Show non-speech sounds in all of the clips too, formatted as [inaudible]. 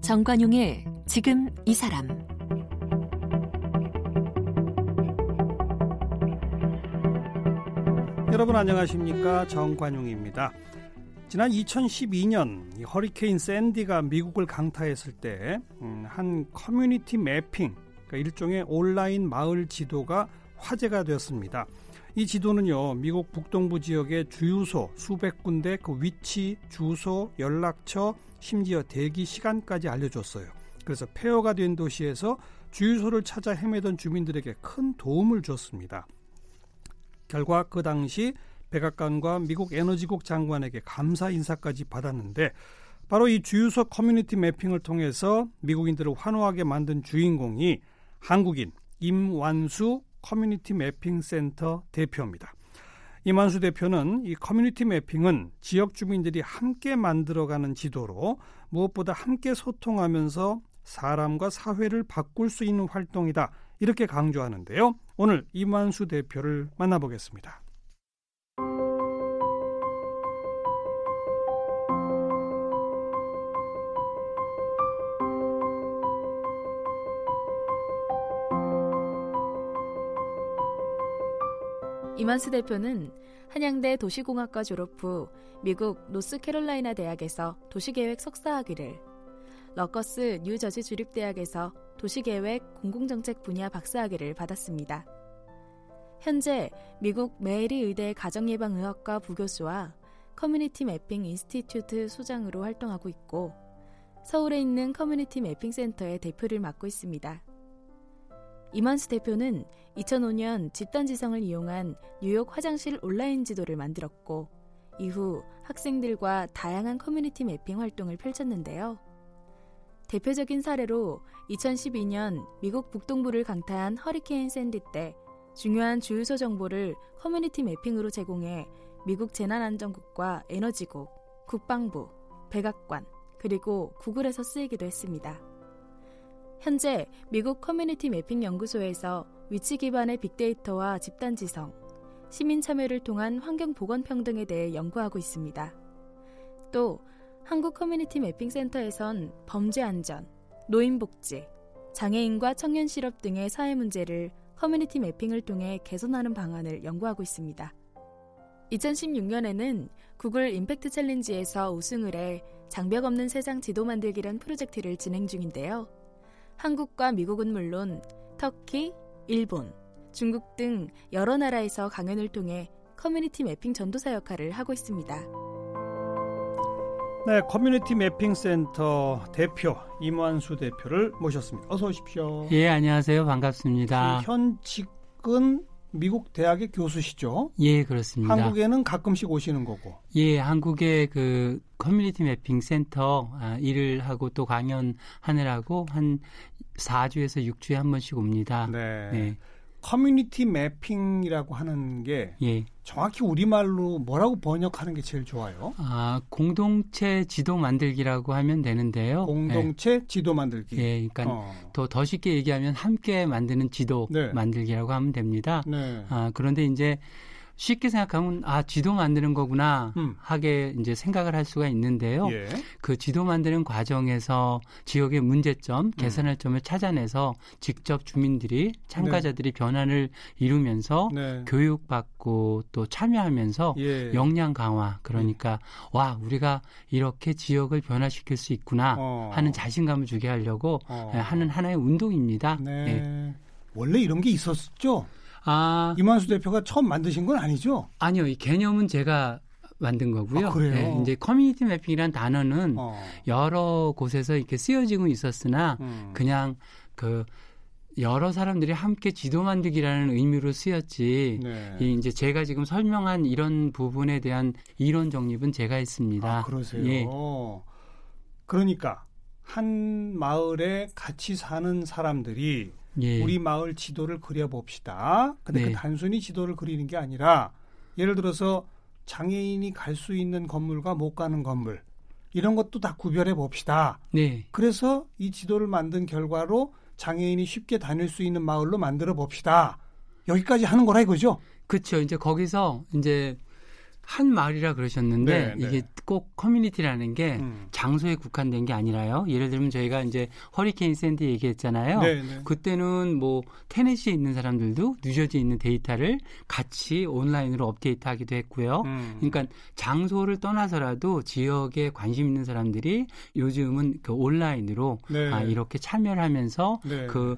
정관용의 지금 이 사람 여러분 안녕하십니까 정관용입니다. 지난 2012년 허리케인 샌디가 미국을 강타했을 때한 음, 커뮤니티 매핑 그러니까 일종의 온라인 마을 지도가 화제가 되었습니다. 이 지도는요 미국 북동부 지역의 주유소 수백 군데 그 위치, 주소, 연락처, 심지어 대기 시간까지 알려줬어요. 그래서 폐허가 된 도시에서 주유소를 찾아 헤매던 주민들에게 큰 도움을 줬습니다. 결과 그 당시 백악관과 미국 에너지국 장관에게 감사 인사까지 받았는데 바로 이 주유소 커뮤니티 매핑을 통해서 미국인들을 환호하게 만든 주인공이 한국인 임완수 커뮤니티 매핑 센터 대표입니다. 임완수 대표는 이 커뮤니티 매핑은 지역 주민들이 함께 만들어가는 지도로 무엇보다 함께 소통하면서 사람과 사회를 바꿀 수 있는 활동이다. 이렇게 강조하는데요. 오늘 임완수 대표를 만나보겠습니다. 이만수 대표는 한양대 도시공학과 졸업 후 미국 노스캐롤라이나 대학에서 도시계획 석사학위를, 럿거스 뉴저지 주립대학에서 도시계획 공공정책 분야 박사학위를 받았습니다. 현재 미국 메해리 의대 가정예방의학과 부교수와 커뮤니티 매핑 인스티튜트 소장으로 활동하고 있고 서울에 있는 커뮤니티 매핑 센터의 대표를 맡고 있습니다. 임완수 대표는 2005년 집단지성을 이용한 뉴욕 화장실 온라인 지도를 만들었고 이후 학생들과 다양한 커뮤니티 매핑 활동을 펼쳤는데요. 대표적인 사례로 2012년 미국 북동부를 강타한 허리케인 샌디 때 중요한 주유소 정보를 커뮤니티 매핑으로 제공해 미국 재난안전국과 에너지국, 국방부, 백악관, 그리고 구글에서 쓰이기도 했습니다. 현재 미국 커뮤니티 매핑 연구소에서 위치 기반의 빅데이터와 집단 지성, 시민 참여를 통한 환경 보건 평등에 대해 연구하고 있습니다. 또 한국 커뮤니티 매핑 센터에선 범죄 안전, 노인 복지, 장애인과 청년 실업 등의 사회 문제를 커뮤니티 매핑을 통해 개선하는 방안을 연구하고 있습니다. 2016년에는 구글 임팩트 챌린지에서 우승을 해 장벽 없는 세상 지도 만들기란 프로젝트를 진행 중인데요. 한국과 미국은 물론 터키, 일본, 중국 등 여러 나라에서 강연을 통해 커뮤니티 매핑 전도사 역할을 하고 있습니다. 네, 커뮤니티 매핑 센터 대표 임완수 대표를 모셨습니다. 어서 오십시오. 예, 안녕하세요. 반갑습니다. 현직은 미국 대학의 교수시죠? 예, 그렇습니다. 한국에는 가끔씩 오시는 거고. 예, 한국의 그 커뮤니티 매핑 센터 아, 일을 하고 또 강연하느라고 한 4주에서 6주에 한 번씩 옵니다. 네. 네. 커뮤니티 매핑이라고 하는 게 예. 정확히 우리말로 뭐라고 번역하는 게 제일 좋아요? 아, 공동체 지도 만들기라고 하면 되는데요. 공동체 예. 지도 만들기. 예, 그러니까 어. 더더 쉽게 얘기하면 함께 만드는 지도 네. 만들기라고 하면 됩니다. 네. 아, 그런데 이제 쉽게 생각하면 아 지도 만드는 거구나 음. 하게 이제 생각을 할 수가 있는데요. 예. 그 지도 만드는 과정에서 지역의 문제점, 음. 개선할 음. 점을 찾아내서 직접 주민들이 참가자들이 네. 변화를 이루면서 네. 교육받고 또 참여하면서 예. 역량 강화 그러니까 예. 와 우리가 이렇게 지역을 변화시킬 수 있구나 어. 하는 자신감을 주게 하려고 어. 하는 하나의 운동입니다. 네. 예. 원래 이런 게 있었죠? 아, 이만수 대표가 처음 만드신 건 아니죠? 아니요, 이 개념은 제가 만든 거고요. 아, 그래요? 네, 이제 커뮤니티 매핑이라는 단어는 어. 여러 곳에서 이렇게 쓰여지고 있었으나 음. 그냥 그 여러 사람들이 함께 지도 만들기라는 의미로 쓰였지. 네. 이 이제 제가 지금 설명한 이런 부분에 대한 이론 정립은 제가 했습니다. 아, 그러세요. 예. 그러니까 한 마을에 같이 사는 사람들이 예. 우리 마을 지도를 그려봅시다. 근데 그 네. 그 단순히 지도를 그리는 게 아니라 예를 들어서 장애인이 갈 수 있는 건물과 못 가는 건물 이런 것도 다 구별해 봅시다. 네. 그래서 이 지도를 만든 결과로 장애인이 쉽게 다닐 수 있는 마을로 만들어 봅시다. 여기까지 하는 거라 이거죠? 그렇죠. 이제 거기서 이제 한 마을이라 그러셨는데 네, 네. 이게 꼭 커뮤니티라는 게 음. 장소에 국한된 게 아니라요. 예를 들면 저희가 이제 허리케인 샌디 얘기했잖아요. 네, 네. 그때는 뭐 테네시에 있는 사람들도 뉴저지에 있는 데이터를 같이 온라인으로 업데이트하기도 했고요. 음. 그러니까 장소를 떠나서라도 지역에 관심 있는 사람들이 요즘은 그 온라인으로 네. 아, 이렇게 참여를 하면서 네. 그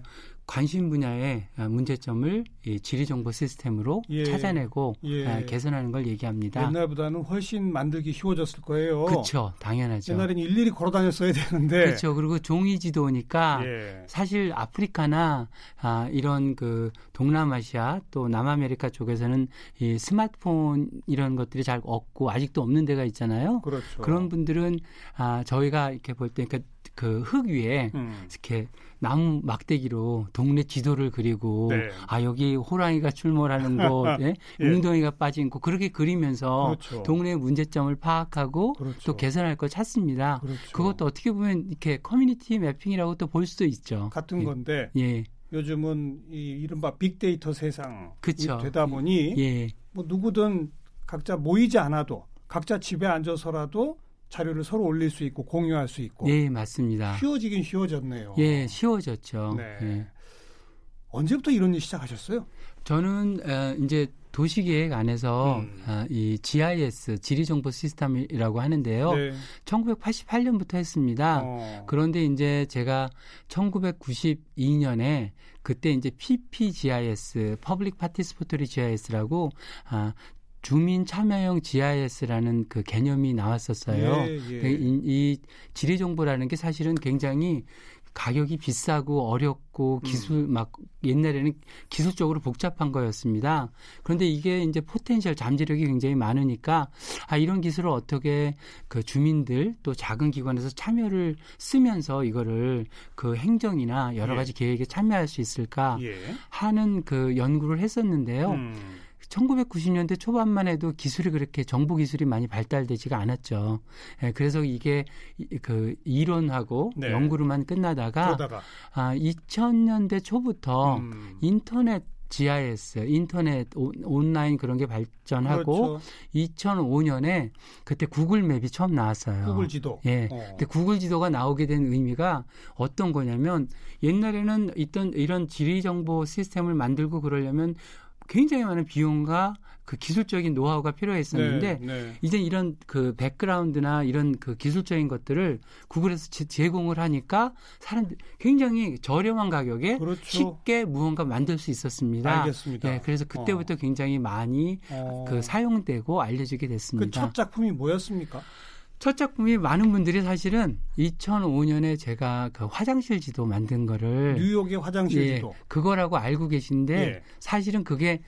관심 분야의 문제점을 이 지리 정보 시스템으로 예. 찾아내고 예. 아, 개선하는 걸 얘기합니다. 옛날보다는 훨씬 만들기 쉬워졌을 거예요. 그렇죠, 당연하죠. 옛날에는 일일이 걸어 다녔어야 되는데. 그렇죠. 그리고 종이 지도니까 예. 사실 아프리카나 아, 이런 그 동남아시아 또 남아메리카 쪽에서는 이 스마트폰 이런 것들이 잘 없고 아직도 없는 데가 있잖아요. 그렇죠. 그런 분들은 아, 저희가 이렇게 볼 때, 그러니까 그 흙 위에 음. 이렇게 나무 막대기로 동네 지도를 그리고 네. 아 여기 호랑이가 출몰하는 곳, [laughs] 예? 예. 웅덩이가 빠진 곳 그렇게 그리면서 그렇죠. 동네의 문제점을 파악하고 그렇죠. 또 개선할 걸 찾습니다. 그렇죠. 그것도 어떻게 보면 이렇게 커뮤니티 매핑이라고 또 볼 수도 있죠. 같은 예. 건데 예. 요즘은 이 이른바 빅데이터 세상 되다 보니 예. 뭐 누구든 각자 모이지 않아도 각자 집에 앉아서라도 자료를 서로 올릴 수 있고 공유할 수 있고. 예, 맞습니다. 쉬워지긴 쉬워졌네요. 예, 쉬워졌죠. 네. 예. 언제부터 이런 일 시작하셨어요? 저는 어, 이제 도시계획 안에서 음. 어, 이 GIS 지리정보 시스템이라고 하는데요. 네. 1988년부터 했습니다. 어. 그런데 이제 제가 1992년에 그때 이제 PPGIS, Public Participatory GIS라고 아, 주민 참여형 GIS라는 그 개념이 나왔었어요. 예, 예. 이, 이 지리 정보라는 게 사실은 굉장히 가격이 비싸고 어렵고 음. 기술 음. 막 옛날에는 기술적으로 복잡한 거였습니다. 그런데 이게 이제 potential 잠재력이 굉장히 많으니까 아 이런 기술을 어떻게 그 주민들 또 작은 기관에서 참여를 쓰면서 이거를 그 행정이나 여러 예. 가지 예. 계획에 참여할 수 있을까 예. 하는 그 연구를 했었는데요. 음. 1990년대 초반만 해도 기술이 그렇게 정보 기술이 많이 발달되지가 않았죠. 예, 그래서 이게 그 이론하고 네. 연구로만 끝나다가 그러다가. 아 2000년대 초부터 음. 인터넷 GIS, 인터넷 오, 온라인 그런 게 발전하고 그렇죠. 2005년에 그때 구글 맵이 처음 나왔어요. 구글 지도. 예. 어. 근데 구글 지도가 나오게 된 의미가 어떤 거냐면 옛날에는 있던 이런 지리 정보 시스템을 만들고 그러려면 굉장히 많은 비용과 그 기술적인 노하우가 필요했었는데 네, 네. 이제 이런 그 백그라운드나 이런 그 기술적인 것들을 구글에서 제, 공을 하니까 사람들 굉장히 저렴한 가격에 그렇죠. 쉽게 무언가 만들 수 있었습니다. 알겠습니다. 네, 그래서 그때부터 어. 굉장히 많이 어. 그 사용되고 알려지게 됐습니다. 그 첫 작품이 뭐였습니까? 첫 작품이 많은 분들이 사실은 2005년에 제가 그 화장실 지도 만든 거를 뉴욕의 화장실 예, 지도 그거라고 알고 계신데 예. 사실은 그게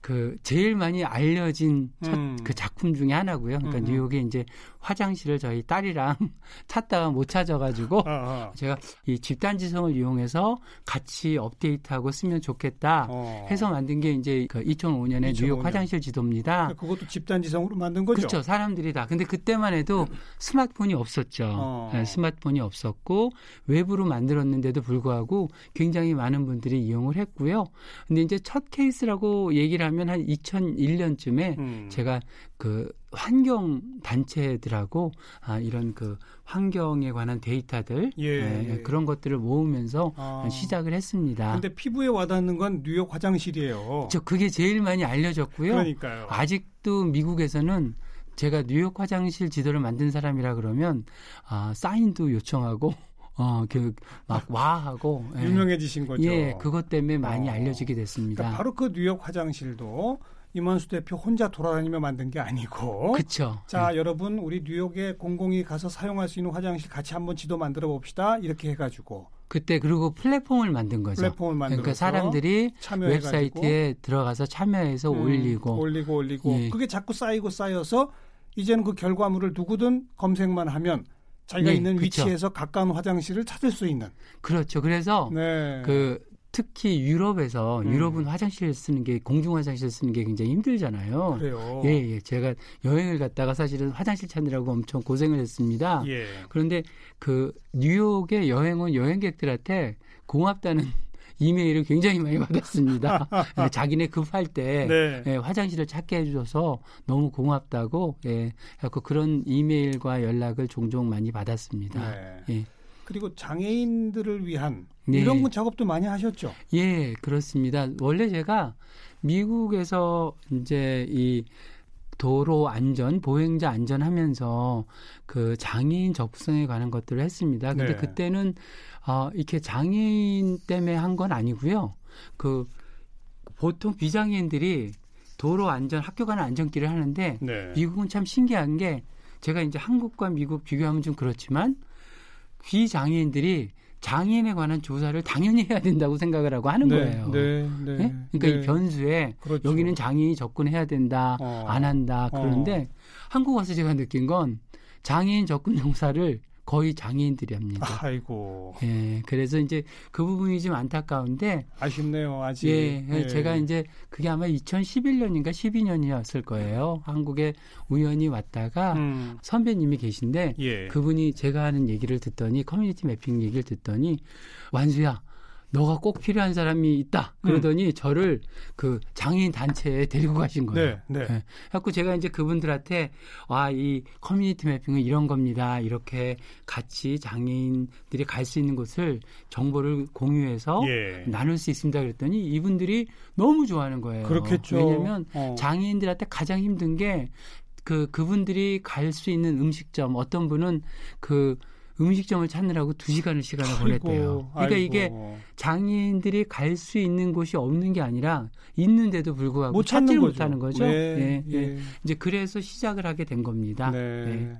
그 제일 많이 알려진 첫 음. 그 작품 중에 하나고요. 그러니까 음. 뉴욕에 이제 화장실을 저희 딸이랑 [laughs] 찾다가 못 찾아가지고 아하. 제가 이 집단지성을 이용해서 같이 업데이트하고 쓰면 좋겠다 어. 해서 만든 게 이제 그 2005년에 2005년. 뉴욕 화장실 지도입니다. 그것도 집단지성으로 만든 거죠? 그렇죠. 사람들이 다. 근데 그때만 해도 스마트폰이 없었죠. 어. 네, 스마트폰이 없었고 외부로 만들었는데도 불구하고 굉장히 많은 분들이 이용을 했고요. 근데 이제 첫 케이스라고 얘기를 하면 한 2001년쯤에 음. 제가 그 환경 단체들하고 아, 이런 그 환경에 관한 데이터들 예, 예, 예. 그런 것들을 모으면서 아. 시작을 했습니다. 근데 피부에 와닿는 건 뉴욕 화장실이에요. 저 그게 제일 많이 알려졌고요. 그러니까요. 아직도 미국에서는 제가 뉴욕 화장실 지도를 만든 사람이라 그러면 아, 사인도 요청하고 어, 그, 막, 와 하고. 예. 유명해지신 거죠. 예, 그것 때문에 많이 어. 알려지게 됐습니다. 그러니까 바로 그 뉴욕 화장실도 이만수 대표 혼자 돌아다니며 만든 게 아니고. 그렇죠. 자, 네. 여러분 우리 뉴욕에 공공이 가서 사용할 수 있는 화장실 같이 한번 지도 만들어 봅시다. 이렇게 해가지고. 그때 그리고 플랫폼을 만든 거죠. 플랫폼을 만들어 그러니까 사람들이 웹사이트에 들어가서 참여해서 음, 올리고 올리고 올리고 예. 그게 자꾸 쌓이고 쌓여서 이제는 그 결과물을 누구든 검색만 하면 자기가 네, 있는 그쵸. 위치에서 가까운 화장실을 찾을 수 있는. 그렇죠. 그래서 네. 그 특히 유럽에서 음. 유럽은 화장실 쓰는 게 공중 화장실 쓰는 게 굉장히 힘들잖아요. 그래요. 예, 예. 제가 여행을 갔다가 사실은 화장실 찾느라고 엄청 고생을 했습니다. 예. 그런데 그 뉴욕의 여행 온 여행객들한테 고맙다는 이메일을 굉장히 많이 받았습니다. [laughs] 예, 자기네 급할 때 네. 예, 화장실을 찾게 해주셔서 너무 고맙다고 예, 그런 이메일과 연락을 종종 많이 받았습니다. 네. 예. 그리고 장애인들을 위한 네. 이런 작업도 많이 하셨죠? 예, 그렇습니다. 원래 제가 미국에서 이제 이 도로 안전, 보행자 안전하면서 그 장애인 접근성에 관한 것들을 했습니다. 근데 네. 그때는 어, 이렇게 장애인 때문에 한 건 아니고요. 그 보통 비장애인들이 도로 안전, 학교 가는 안전길을 하는데 네. 미국은 참 신기한 게 제가 이제 한국과 미국 비교하면 좀 그렇지만 비장애인들이 장애인에 관한 조사를 당연히 해야 된다고 생각을 하고 하는 네, 거예요. 네, 네, 네? 그러니까 이 네. 변수에 그렇죠. 여기는 장애인이 접근해야 된다, 어. 안 한다 그러는데 어. 한국 와서 제가 느낀 건 장애인 접근 [laughs] 조사를 거의 장애인들이 합니다. [laughs] 아이고. 예, 그래서 이제 그 부분이 좀 안타까운데. 아쉽네요, 아직. 예, 예. 제가 이제 그게 아마 2011년인가 12년이었을 거예요. 한국에 우연히 왔다가 음. 선배님이 계신데 예. 그분이 제가 하는 얘기를 듣더니 커뮤니티 매핑 얘기를 듣더니 완수야 너가 꼭 필요한 사람이 있다. 그러더니 음. 저를 그 장애인 단체에 데리고 가신 거예요. 네, 네. 네. 그래서 제가 이제 그분들한테 와, 이 커뮤니티 매핑은 이런 겁니다. 이렇게 같이 장애인들이 갈 수 있는 곳을 정보를 공유해서 예. 나눌 수 있습니다. 그랬더니 이분들이 너무 좋아하는 거예요. 그렇겠죠. 왜냐하면 어. 장애인들한테 가장 힘든 게 그 그분들이 갈 수 있는 음식점 어떤 분은 그 음식점을 찾느라고 두 시간을 시간을 아이고, 보냈대요. 그러니까 아이고. 이게 장애인들이 갈 수 있는 곳이 없는 게 아니라 있는데도 불구하고 못 찾지 못하는 거죠. 네, 예, 예. 예. 이제 그래서 시작을 하게 된 겁니다. 네. 예.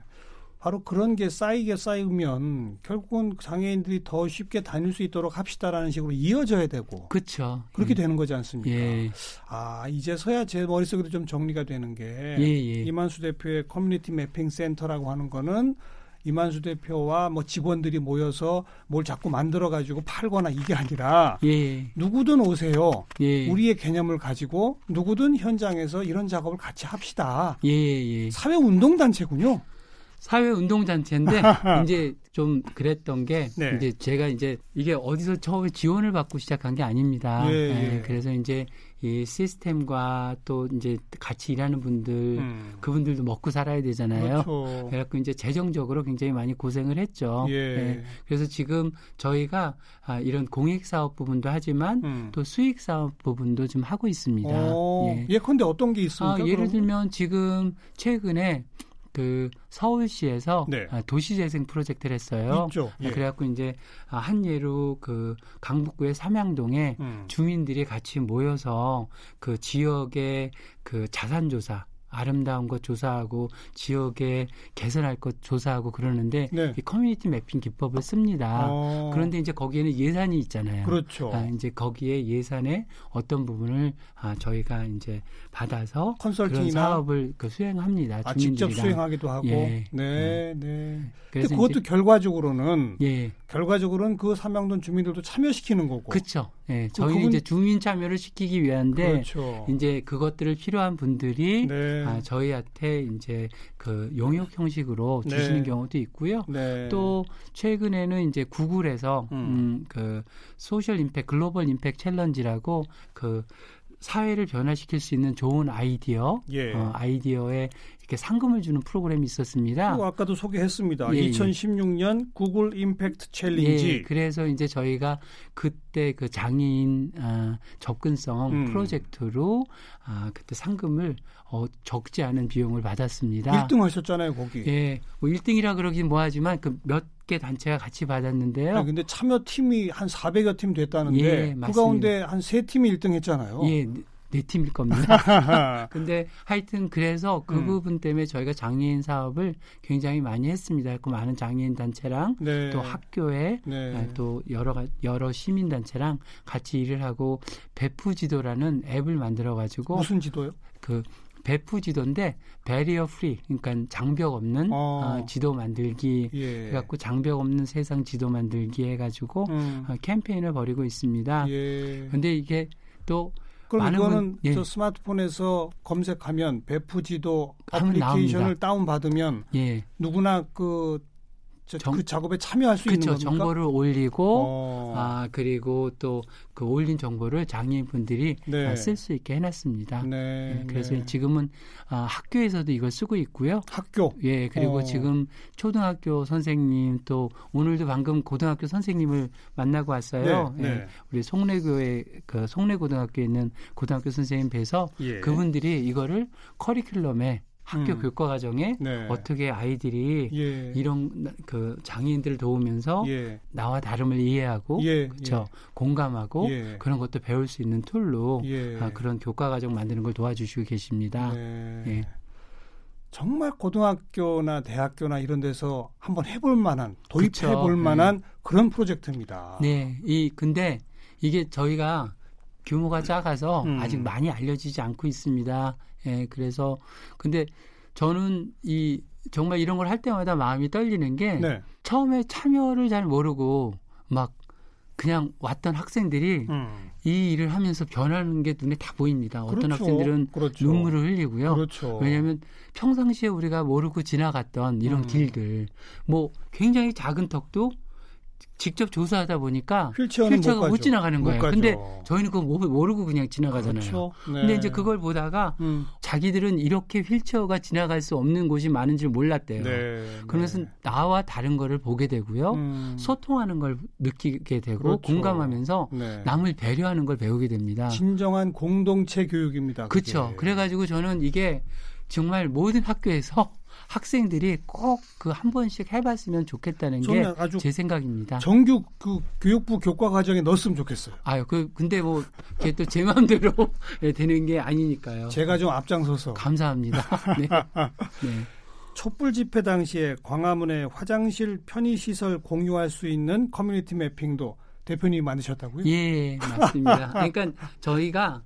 바로 그런 게 쌓이게 쌓이면 결국은 장애인들이 더 쉽게 다닐 수 있도록 합시다라는 식으로 이어져야 되고 그렇죠. 그렇게 예. 되는 거지 않습니까? 예. 아 이제서야 제 머릿속에도 좀 정리가 되는 게 예, 예. 임완수 대표의 커뮤니티 매핑 센터라고 하는 거는 임완수 대표와 뭐 직원들이 모여서 뭘 자꾸 만들어 가지고 팔거나 이게 아니라 예. 누구든 오세요. 예. 우리의 개념을 가지고 누구든 현장에서 이런 작업을 같이 합시다. 예. 예. 사회 운동 단체군요. 사회 운동 단체인데 [laughs] 이제 좀 그랬던 게 네. 이제 제가 이제 이게 어디서 처음에 지원을 받고 시작한 게 아닙니다. 예, 네, 그래서 이제 이 시스템과 또 이제 같이 일하는 분들 음. 그분들도 먹고 살아야 되잖아요. 그렇죠. 그래갖고 이제 재정적으로 굉장히 많이 고생을 했죠. 예. 네. 그래서 지금 저희가 아, 이런 공익 사업 부분도 하지만 음. 또 수익 사업 부분도 좀 하고 있습니다. 오, 예. 예컨대 어떤 게 있습니까? 아, 예를? 들면 지금 최근에 그 서울시에서 네. 아, 도시재생 프로젝트를 했어요. 있죠. 예. 그래갖고 이제 아, 한 예로 그 강북구의 삼양동에 음. 주민들이 같이 모여서 그 지역의 그 자산조사 아름다운 것 조사하고 지역에 개선할 것 조사하고 그러는데 네. 이 커뮤니티 매핑 기법을 씁니다. 어. 그런데 이제 거기에는 예산이 있잖아요. 그렇죠. 아, 이제 거기에 예산의 어떤 부분을 아, 저희가 이제 받아서 컨설팅이나 사업을 그 수행합니다. 아, 직접 수행하기도 하고. 예. 네, 네. 네. 근데 그것도 결과적으로는 예. 결과적으로는 그 삼양동 주민들도 참여시키는 거고. 그렇죠. 예. 저희는 그분... 이제 주민 참여를 시키기 위한데 그렇죠. 이제 그것들을 필요한 분들이 네. 아, 저희한테 이제 그 용역 형식으로 네. 주시는 네. 경우도 있고요. 네. 또 최근에는 이제 구글에서 음. 음, 그 social impact Global Impact Challenge라고 그 사회를 변화시킬 수 있는 좋은 아이디어, 예. 어, 아이디어에 이렇게 상금을 주는 프로그램이 있었습니다. 아까도 소개했습니다. 예, 2016년 예. 구글 Impact Challenge. 예, 그래서 이제 저희가 그때 그 장애인 어, 접근성 음. 프로젝트로 아, 그때 상금을 어, 적지 않은 비용을 받았습니다. 1등 하셨잖아요, 거기. 예, 뭐 1등이라 그러긴 뭐하지만 그 몇 개 단체가 같이 받았는데요. 아, 근데 참여 팀이 한 400여 팀 됐다는데 예, 그 가운데 한 세 팀이 1등 했잖아요. 예, 네 팀일 겁니다. [laughs] [laughs] 근데 하여튼 그래서 그 음. 부분 때문에 저희가 장애인 사업을 굉장히 많이 했습니다. 그 많은 장애인 단체랑 네. 또 학교에 네. 아, 또 여러 여러 시민 단체랑 같이 일을 하고 배프 지도라는 앱을 만들어 가지고 무슨 지도요? 그 배프 지도인데 barrier free 그러니까 장벽 없는 어. 어, 지도 만들기 예. 그래갖고 장벽 없는 세상 지도 만들기 해가지고 음. 어, 캠페인을 벌이고 있습니다. 예. 근데 이게 또 그럼 이거는 예. 저 스마트폰에서 검색하면 배프 지도 어플리케이션을 다운 받으면 예. 누구나 그 정, 그 작업에 참여할 수 그쵸, 있는 겁니까? 정보를 올리고 어. 아 그리고 또 그 올린 정보를 장애인분들이 네. 아, 쓸수 있게 해놨습니다. 네, 네, 그래서 네. 지금은 아, 학교에서도 이걸 쓰고 있고요. 학교. 예 그리고 어. 지금 초등학교 선생님 또 오늘도 방금 고등학교 선생님을 만나고 왔어요. 네, 예, 네. 우리 송내교회 그 송내고등학교에 있는 고등학교 선생님 뵈서 예. 그분들이 이거를 커리큘럼에 학교 음. 교과 과정에 네. 어떻게 아이들이 예. 이런 그 장애인들을 도우면서 예. 나와 다름을 이해하고 예. 그렇죠 공감하고 예. 그런 것도 배울 수 있는 tool로 예. 아, 그런 교과 과정 만드는 걸 도와주시고 계십니다. 네. 예. 정말 고등학교나 대학교나 이런 데서 한번 해볼 만한 도입해 볼 만한 그런 프로젝트입니다. 네, 이 근데 이게 저희가 규모가 작아서 음. 아직 많이 알려지지 않고 있습니다. 예, 그래서 근데 저는 이 정말 이런 걸 할 때마다 마음이 떨리는 게 네. 처음에 참여를 잘 모르고 막 그냥 왔던 학생들이 음. 이 일을 하면서 변하는 게 눈에 다 보입니다. 어떤 그렇죠. 학생들은 그렇죠. 눈물을 흘리고요. 그렇죠. 왜냐하면 평상시에 우리가 모르고 지나갔던 이런 음. 길들, 뭐 굉장히 작은 턱도 직접 조사하다 보니까 휠체어가 못, 못, 지나가는 거예요. 못 근데 저희는 그거 모르고 그냥 지나가잖아요. 그렇죠. 네. 근데 이제 그걸 보다가 음. 자기들은 이렇게 휠체어가 지나갈 수 없는 곳이 많은 줄 몰랐대요. 네. 그러면서 네. 나와 다른 거를 보게 되고요. 음. 소통하는 걸 느끼게 되고 그렇죠. 공감하면서 네. 남을 배려하는 걸 배우게 됩니다. 진정한 공동체 교육입니다. 그렇죠. 그래 가지고 저는 이게 정말 모든 학교에서 학생들이 꼭 그 한 번씩 해봤으면 좋겠다는 게 제 생각입니다. 정규 그 교육부 교과 과정에 넣었으면 좋겠어요. 아유, 그 근데 뭐 그게 또 제 [laughs] 마음대로 되는 게 아니니까요. 제가 좀 앞장서서 감사합니다. [laughs] 네. 네. 촛불 집회 당시에 광화문에 화장실 편의 시설 공유할 수 있는 커뮤니티 매핑도 대표님이 만드셨다고요? 예, 맞습니다. 그러니까 저희가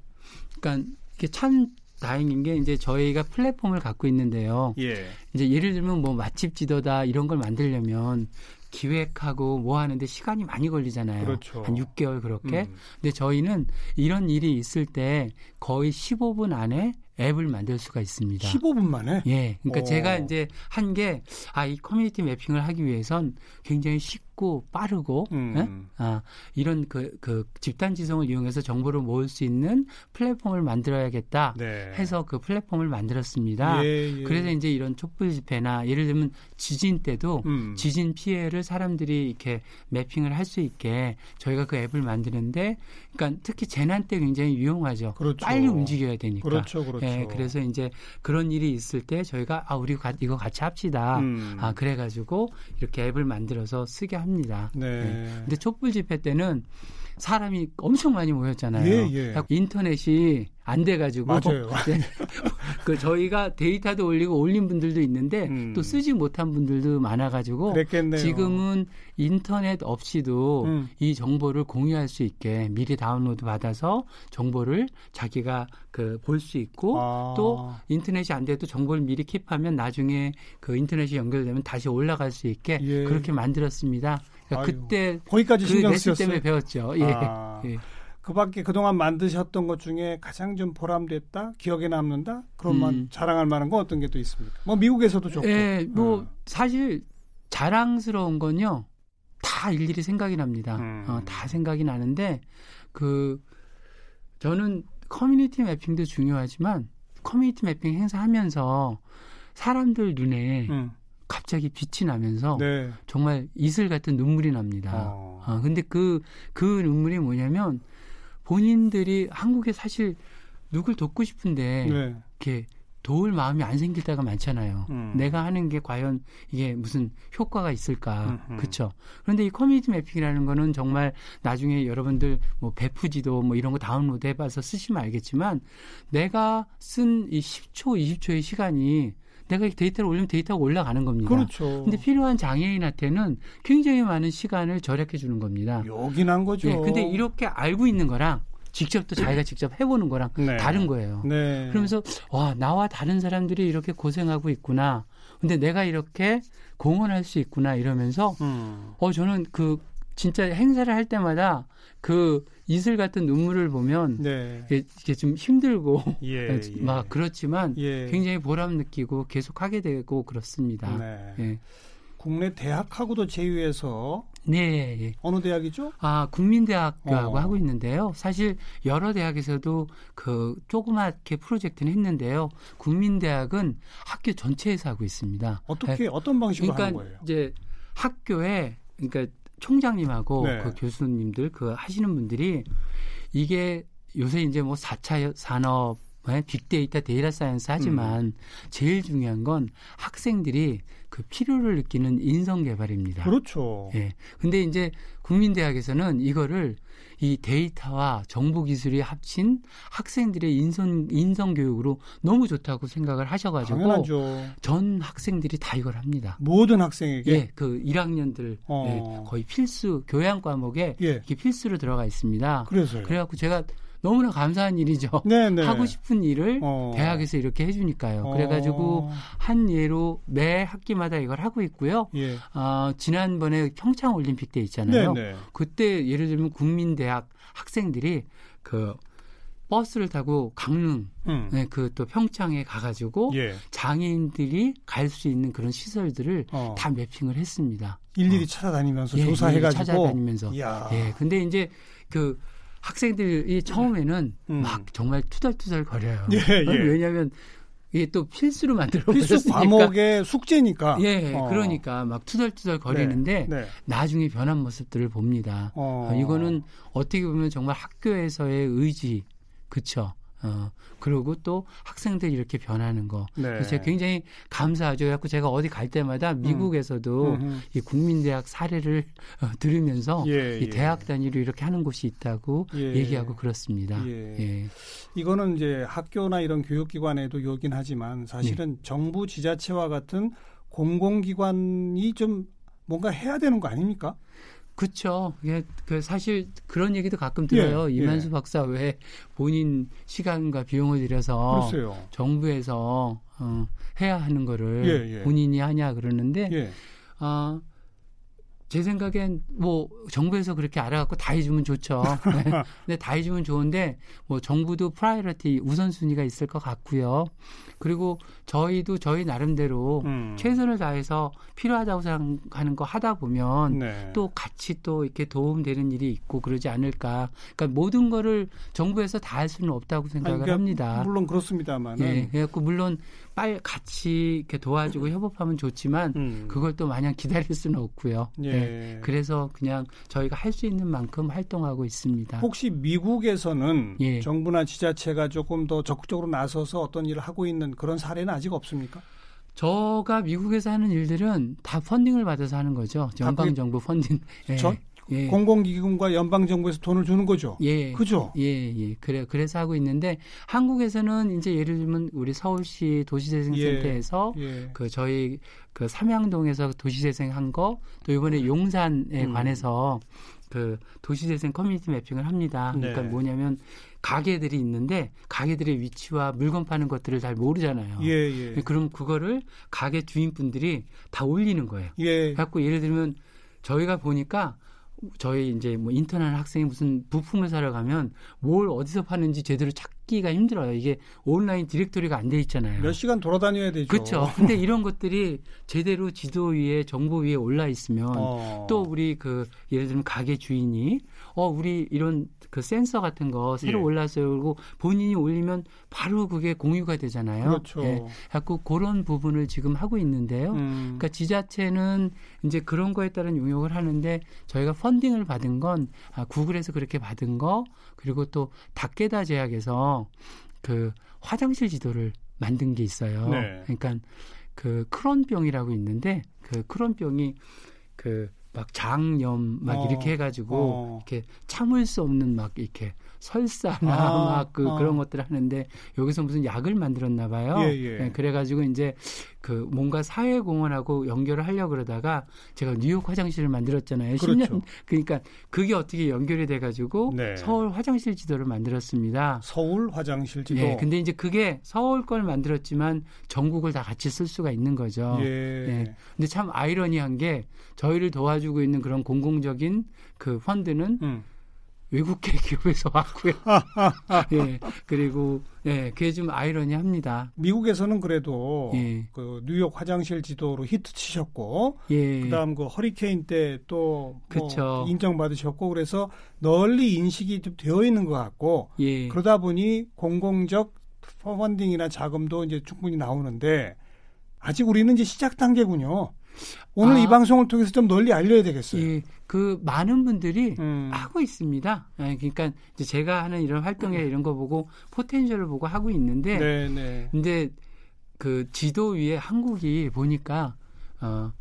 그러니까 이게 참 다행인 게 이제 저희가 플랫폼을 갖고 있는데요. 예. 이제 예를 들면 뭐 맛집 지도다 이런 걸 만들려면 기획하고 뭐 하는데 시간이 많이 걸리잖아요. 그렇죠. 한 6개월 그렇게. 음. 근데 저희는 이런 일이 있을 때 거의 15분 안에 앱을 만들 수가 있습니다. 15분 만에? 예. 그러니까 오. 제가 이제 한 게, 아, 이 커뮤니티 매핑을 하기 위해선 굉장히 쉽고 빠르고, 음. 예? 아, 이런 그, 그 집단 지성을 이용해서 정보를 모을 수 있는 플랫폼을 만들어야겠다 네. 해서 그 플랫폼을 만들었습니다. 예, 예. 그래서 이제 이런 촛불 집회나 예를 들면 지진 때도 음. 지진 피해를 사람들이 이렇게 매핑을 할 수 있게 저희가 그 앱을 만드는데, 그러니까 특히 재난 때 굉장히 유용하죠. 그렇죠. 빨리 움직여야 되니까. 그렇죠, 그렇죠. 예, 그래서 이제 그런 일이 있을 때 저희가 아 우리 가, 이거 같이 합시다. 음. 아 그래 가지고 이렇게 앱을 만들어서 쓰게 합니다. 네. 네. 근데 촛불 집회 때는 사람이 엄청 많이 모였잖아요. 예, 예. 인터넷이 안 돼가지고 맞아요. [laughs] 네. 그 저희가 데이터도 올리고 올린 분들도 있는데 음. 또 쓰지 못한 분들도 많아가지고 그랬겠네요. 지금은 인터넷 없이도 음. 이 정보를 공유할 수 있게 미리 다운로드 받아서 정보를 자기가 그 볼 수 있고 아. 또 인터넷이 안 돼도 정보를 미리 킵하면 나중에 그 인터넷이 연결되면 다시 올라갈 수 있게 예. 그렇게 만들었습니다. 그러니까 그때 거기까지 그 신경 쓰였어요. 때문에 배웠죠. 예. 아. 예. 그밖에 그동안 만드셨던 것 중에 가장 좀 보람됐다, 기억에 남는다, 그런 만 음. 자랑할 만한 건 어떤 게 또 있습니까? 뭐 미국에서도 좋고. 예, 뭐 음. 사실 자랑스러운 건요 다 일일이 생각이 납니다. 음. 어, 다 생각이 나는데 그 저는 커뮤니티 매핑도 중요하지만 커뮤니티 매핑 행사하면서 사람들 눈에 음. 갑자기 빛이 나면서 네. 정말 이슬 같은 눈물이 납니다. 어. 어, 근데 그, 그 눈물이 뭐냐면 본인들이 한국에 사실 누굴 돕고 싶은데 네. 이렇게 도울 마음이 안 생길 때가 많잖아요. 음. 내가 하는 게 과연 이게 무슨 효과가 있을까. 그렇죠. 그런데 이 커뮤니티 매핑이라는 거는 정말 나중에 여러분들 뭐 배프 지도 뭐 이런 거 다운로드 해봐서 쓰시면 알겠지만 내가 쓴 이 10초, 20초의 시간이 내가 데이터를 올리면 데이터가 올라가는 겁니다. 그렇죠. 근데 필요한 장애인한테는 굉장히 많은 시간을 절약해 주는 겁니다. 요긴한 거죠. 네, 근데 이렇게 알고 있는 거랑 직접 또 자기가 직접 해보는 거랑 네. 다른 거예요. 네. 그러면서 와 나와 다른 사람들이 이렇게 고생하고 있구나. 근데 내가 이렇게 공헌할 수 있구나 이러면서 음. 어 저는 그 진짜 행사를 할 때마다 그 이슬 같은 눈물을 보면 네. 이게, 이게 좀 힘들고 예, [laughs] 막 예. 그렇지만 예. 굉장히 보람 느끼고 계속 하게 되고 그렇습니다. 네. 예. 국내 대학하고도 제휴해서 네. 예. 어느 대학이죠? 아, 국민대학교하고 어. 하고 있는데요. 사실 여러 대학에서도 그 조그맣게 프로젝트는 했는데요. 국민대학은 학교 전체에서 하고 있습니다. 어떻게 네. 어떤 방식으로 그러니까 하는 거예요? 이제 학교에 그러니까 총장님하고 네. 그 교수님들 그 하시는 분들이 이게 요새 이제 뭐 4차 산업 빅데이터 data science 하지만 음. 제일 중요한 건 학생들이 그 필요를 느끼는 인성 개발입니다. 그렇죠. 예. 근데 이제 국민대학에서는 이거를 이 데이터와 정보 기술이 합친 학생들의 인성 인성 교육으로 너무 좋다고 생각을 하셔 가지고 당연하죠. 전 학생들이 다 이걸 합니다. 모든 학생에게 예, 그 1학년들 어. 예, 거의 필수 교양 과목에 예. 이게 필수로 들어가 있습니다. 그래서요. 그래 갖고 제가 너무나 감사한 일이죠. 네네. [laughs] 네. 하고 싶은 일을 어. 대학에서 이렇게 해주니까요. 어. 그래가지고 한 예로 매 학기마다 이걸 하고 있고요. 예. 어, 지난번에 평창 올림픽 때 있잖아요. 네네. 네. 그때 예를 들면 국민대학 학생들이 그 버스를 타고 강릉, 음. 네, 그또 평창에 가가지고 예. 장애인들이 갈 수 있는 그런 시설들을 어. 다 매핑을 했습니다. 일일이 어. 찾아다니면서 예, 조사해가지고 찾아다니면서. 이야. 예, 근데 이제 그 학생들이 처음에는 음. 막 정말 투덜투덜 거려요. 예, 예. 왜냐하면 이게 또 필수로 만들어 필수 버렸으니까. 과목의 숙제니까. 예, 어. 그러니까 막 투덜투덜 거리는데 네, 네. 나중에 변한 모습들을 봅니다. 어. 어, 이거는 어떻게 보면 정말 학교에서의 의지, 그쵸? 어, 그리고 또 학생들이 이렇게 변하는 거. 네. 제가 굉장히 감사하죠. 그래서 제가 어디 갈 때마다 음. 미국에서도 음. 이 국민대학 사례를 어, 들으면서 예, 이 예. 대학 단위로 이렇게 하는 곳이 있다고 예. 얘기하고 그렇습니다. 예. 예. 이거는 이제 학교나 이런 교육기관에도 요긴 하지만 사실은 네. 정부 지자체와 같은 공공기관이 좀 뭔가 해야 되는 거 아닙니까? 그렇죠. 예, 그 사실 그런 얘기도 가끔 들어요. 예, 이만수 예. 박사 왜 본인 시간과 비용을 들여서 그렇어요. 정부에서 어, 해야 하는 거를 예, 예. 본인이 하냐 그러는데 예. 어, 제 생각엔 뭐 정부에서 그렇게 알아갖고 다 해주면 좋죠. [laughs] 네. 근데 다 해주면 좋은데 뭐 정부도 priority 우선순위가 있을 것 같고요. 그리고 저희도 저희 나름대로 음. 최선을 다해서 필요하다고 생각하는 거 하다 보면 네. 또 같이 또 이렇게 도움되는 일이 있고 그러지 않을까. 그러니까 모든 거를 정부에서 다 할 수는 없다고 생각을 아니, 그러니까 합니다. 물론 그렇습니다만. 예, 그래갖고 물론 빨리 같이 이렇게 도와주고 협업하면 좋지만 음. 그걸 또 마냥 기다릴 수는 없고요. 예. 네. 그래서 그냥 저희가 할 수 있는 만큼 활동하고 있습니다. 혹시 미국에서는 예. 정부나 지자체가 조금 더 적극적으로 나서서 어떤 일을 하고 있는 그런 사례는 아직 없습니까? 저가 미국에서 하는 일들은 다 펀딩을 받아서 하는 거죠. 연방 정부 펀딩. 예. 전, 예. 공공기금과 연방 정부에서 돈을 주는 거죠. 예. 그죠? 예, 예. 그래 그래서 하고 있는데 한국에서는 이제 예를 들면 우리 서울시 도시재생센터에서 예. 예. 그 저희 그 삼양동에서 도시재생 한 거 또 이번에 용산에 음. 관해서 그 도시재생 커뮤니티 매핑을 합니다. 네. 그러니까 뭐냐면 가게들이 있는데 가게들의 위치와 물건 파는 것들을 잘 모르잖아요. 예, 예. 그럼 그거를 가게 주인분들이 다 올리는 거예요. 예. 갖고 예를 들면 저희가 보니까 저희 이제 뭐 인터넷 학생이 무슨 부품을 사러 가면 뭘 어디서 파는지 제대로 찾 기가 힘들어요. 이게 온라인 디렉토리가 안 돼 있잖아요. 몇 시간 돌아다녀야 되죠. 그렇죠. [laughs] 근데 이런 것들이 제대로 지도 위에 정보 위에 올라 있으면 어. 또 우리 그 예를 들면 가게 주인이 어 우리 이런 그 센서 같은 거 새로 예. 올랐어요. 그리고 본인이 올리면 바로 그게 공유가 되잖아요. 그렇죠. 예. 자꾸 그런 부분을 지금 하고 있는데요. 음. 그러니까 지자체는 이제 그런 거에 따른 용역을 하는데 저희가 펀딩을 받은 건 아, 구글에서 그렇게 받은 거 그리고 또 닥게다 제약에서 그 화장실 지도를 만든 게 있어요. 네. 그러니까 그 크론병이라고 있는데 그 크론병이 그 막 장염 막 어, 이렇게 해가지고 어. 이렇게 참을 수 없는 막 이렇게 설사나 아, 막그 아. 그런 것들을 하는데 여기서 무슨 약을 만들었나 봐요. 예, 예. 네, 그래가지고 이제 그 뭔가 사회공헌하고 연결을 하려고 그러다가 제가 뉴욕 화장실을 만들었잖아요. 그렇죠. 10년 그러니까 그게 어떻게 연결이 돼가지고 네. 서울 화장실 지도를 만들었습니다. 서울 화장실 지도. 네, 근데 이제 그게 서울 걸 만들었지만 전국을 다 같이 쓸 수가 있는 거죠. 예. 네. 근데 참 아이러니한 게 저희를 도와주고 있는 그런 공공적인 그 펀드는 음. 외국계 [laughs] 기업에서 왔고요. [laughs] 예, 그리고 예, 그게 좀 아이러니합니다. 미국에서는 그래도 예. 그 뉴욕 화장실 지도로 히트 치셨고, 예. 그다음 그 허리케인 때 또 뭐 인정받으셨고, 그래서 널리 인식이 좀 되어 있는 것 같고, 예. 그러다 보니 공공적 펀딩이나 자금도 이제 충분히 나오는데 아직 우리는 이제 시작 단계군요. 오늘 아, 이 방송을 통해서 좀 널리 알려야 되겠어요. 예, 그 많은 분들이 음. 하고 있습니다. 예, 그러니까 이제 제가 하는 이런 활동에 음. 이런 거 보고 포텐셜을 보고 하고 있는데, 네, 네. 근데 그 지도 위에 한국이 보니까 어.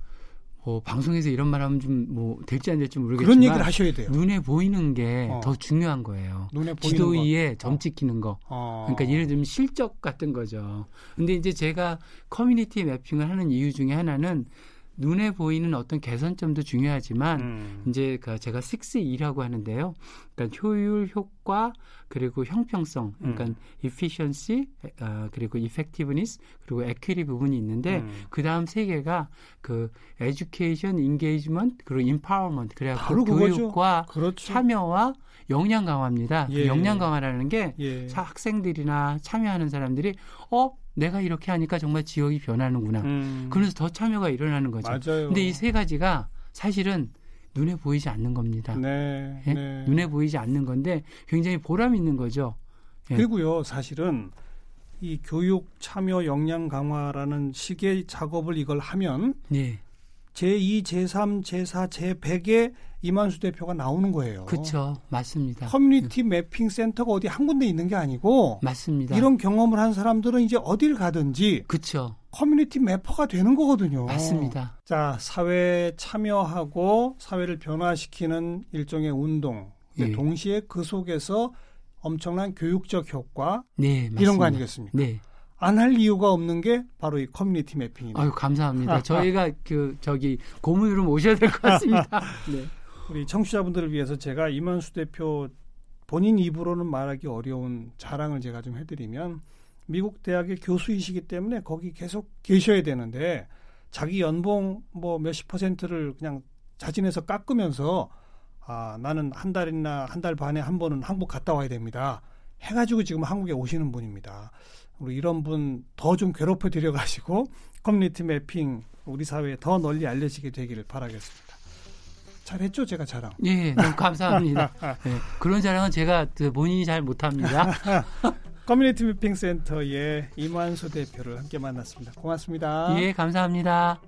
뭐 방송에서 이런 말하면 좀 뭐 될지 안 될지 모르겠지만 그런 얘기를 하셔야 돼요. 눈에 보이는 게더 어. 중요한 거예요. 눈에 보이는 지도 위에 점 찍히는 거. 어. 그러니까 예를 들면 실적 같은 거죠. 근데 이제 제가 커뮤니티 매핑을 하는 이유 중에 하나는 눈에 보이는 어떤 개선점도 중요하지만 음. 이제 그 제가 6E라고 하는데요. 그러니까 효율, 효과, 그리고 형평성, 그러니까 음. efficiency, 어, 그리고 effectiveness, 그리고 equity 부분이 있는데 음. 그 다음 세 개가 그 education, engagement, 그리고 empowerment, 그래야 그 교육과 그렇죠. 참여와 역량 강화입니다. 그 예. 그 역량 강화라는 게 예. 학생들이나 참여하는 사람들이 어 내가 이렇게 하니까 정말 지역이 변하는구나. 음. 그래서 더 참여가 일어나는 거죠. 맞아요. 근데 이 세 가지가 사실은 눈에 보이지 않는 겁니다. 네, 예? 네. 눈에 보이지 않는 건데 굉장히 보람 있는 거죠. 예. 그리고요, 사실은 이 교육 참여 역량 강화라는 식의 작업을 이걸 하면 예. 제2, 제3, 제4, 제100의 임완수 대표가 나오는 거예요. 그렇죠. 맞습니다. 커뮤니티 매핑 센터가 어디 한 군데 있는 게 아니고 맞습니다. 이런 경험을 한 사람들은 이제 어딜 가든지 그렇죠. 커뮤니티 mapper가 되는 거거든요. 맞습니다. 자, 사회에 참여하고 사회를 변화시키는 일종의 운동. 예. 동시에 그 속에서 엄청난 교육적 효과 네, 이런 거 아니겠습니까? 네. 안 할 이유가 없는 게 바로 이 커뮤니티 매핑입니다. 아유, 감사합니다. [laughs] 저희가 그 저기 고문으로 모셔야 될 것 같습니다. [laughs] 네. 우리 청취자분들을 위해서 제가 이만수 대표 본인 입으로는 말하기 어려운 자랑을 제가 좀 해드리면 미국 대학의 교수이시기 때문에 거기 계속 계셔야 되는데 자기 연봉 뭐 몇십 퍼센트를 그냥 자진해서 깎으면서 아 나는 한 달이나 한 달 반에 한 번은 한국 갔다 와야 됩니다. 해가지고 지금 한국에 오시는 분입니다. 우리 이런 분 더 좀 괴롭혀 드려가지고 [laughs] 커뮤니티 매핑 우리 사회에 더 널리 알려지게 되기를 바라겠습니다. 잘했죠, 제가 자랑. 예, 너무 감사합니다. [laughs] 예, 그런 자랑은 제가 그 본인이 잘 못합니다. [laughs] 커뮤니티 매핑 센터의 임완수 대표를 함께 만났습니다. 고맙습니다. 예, 감사합니다.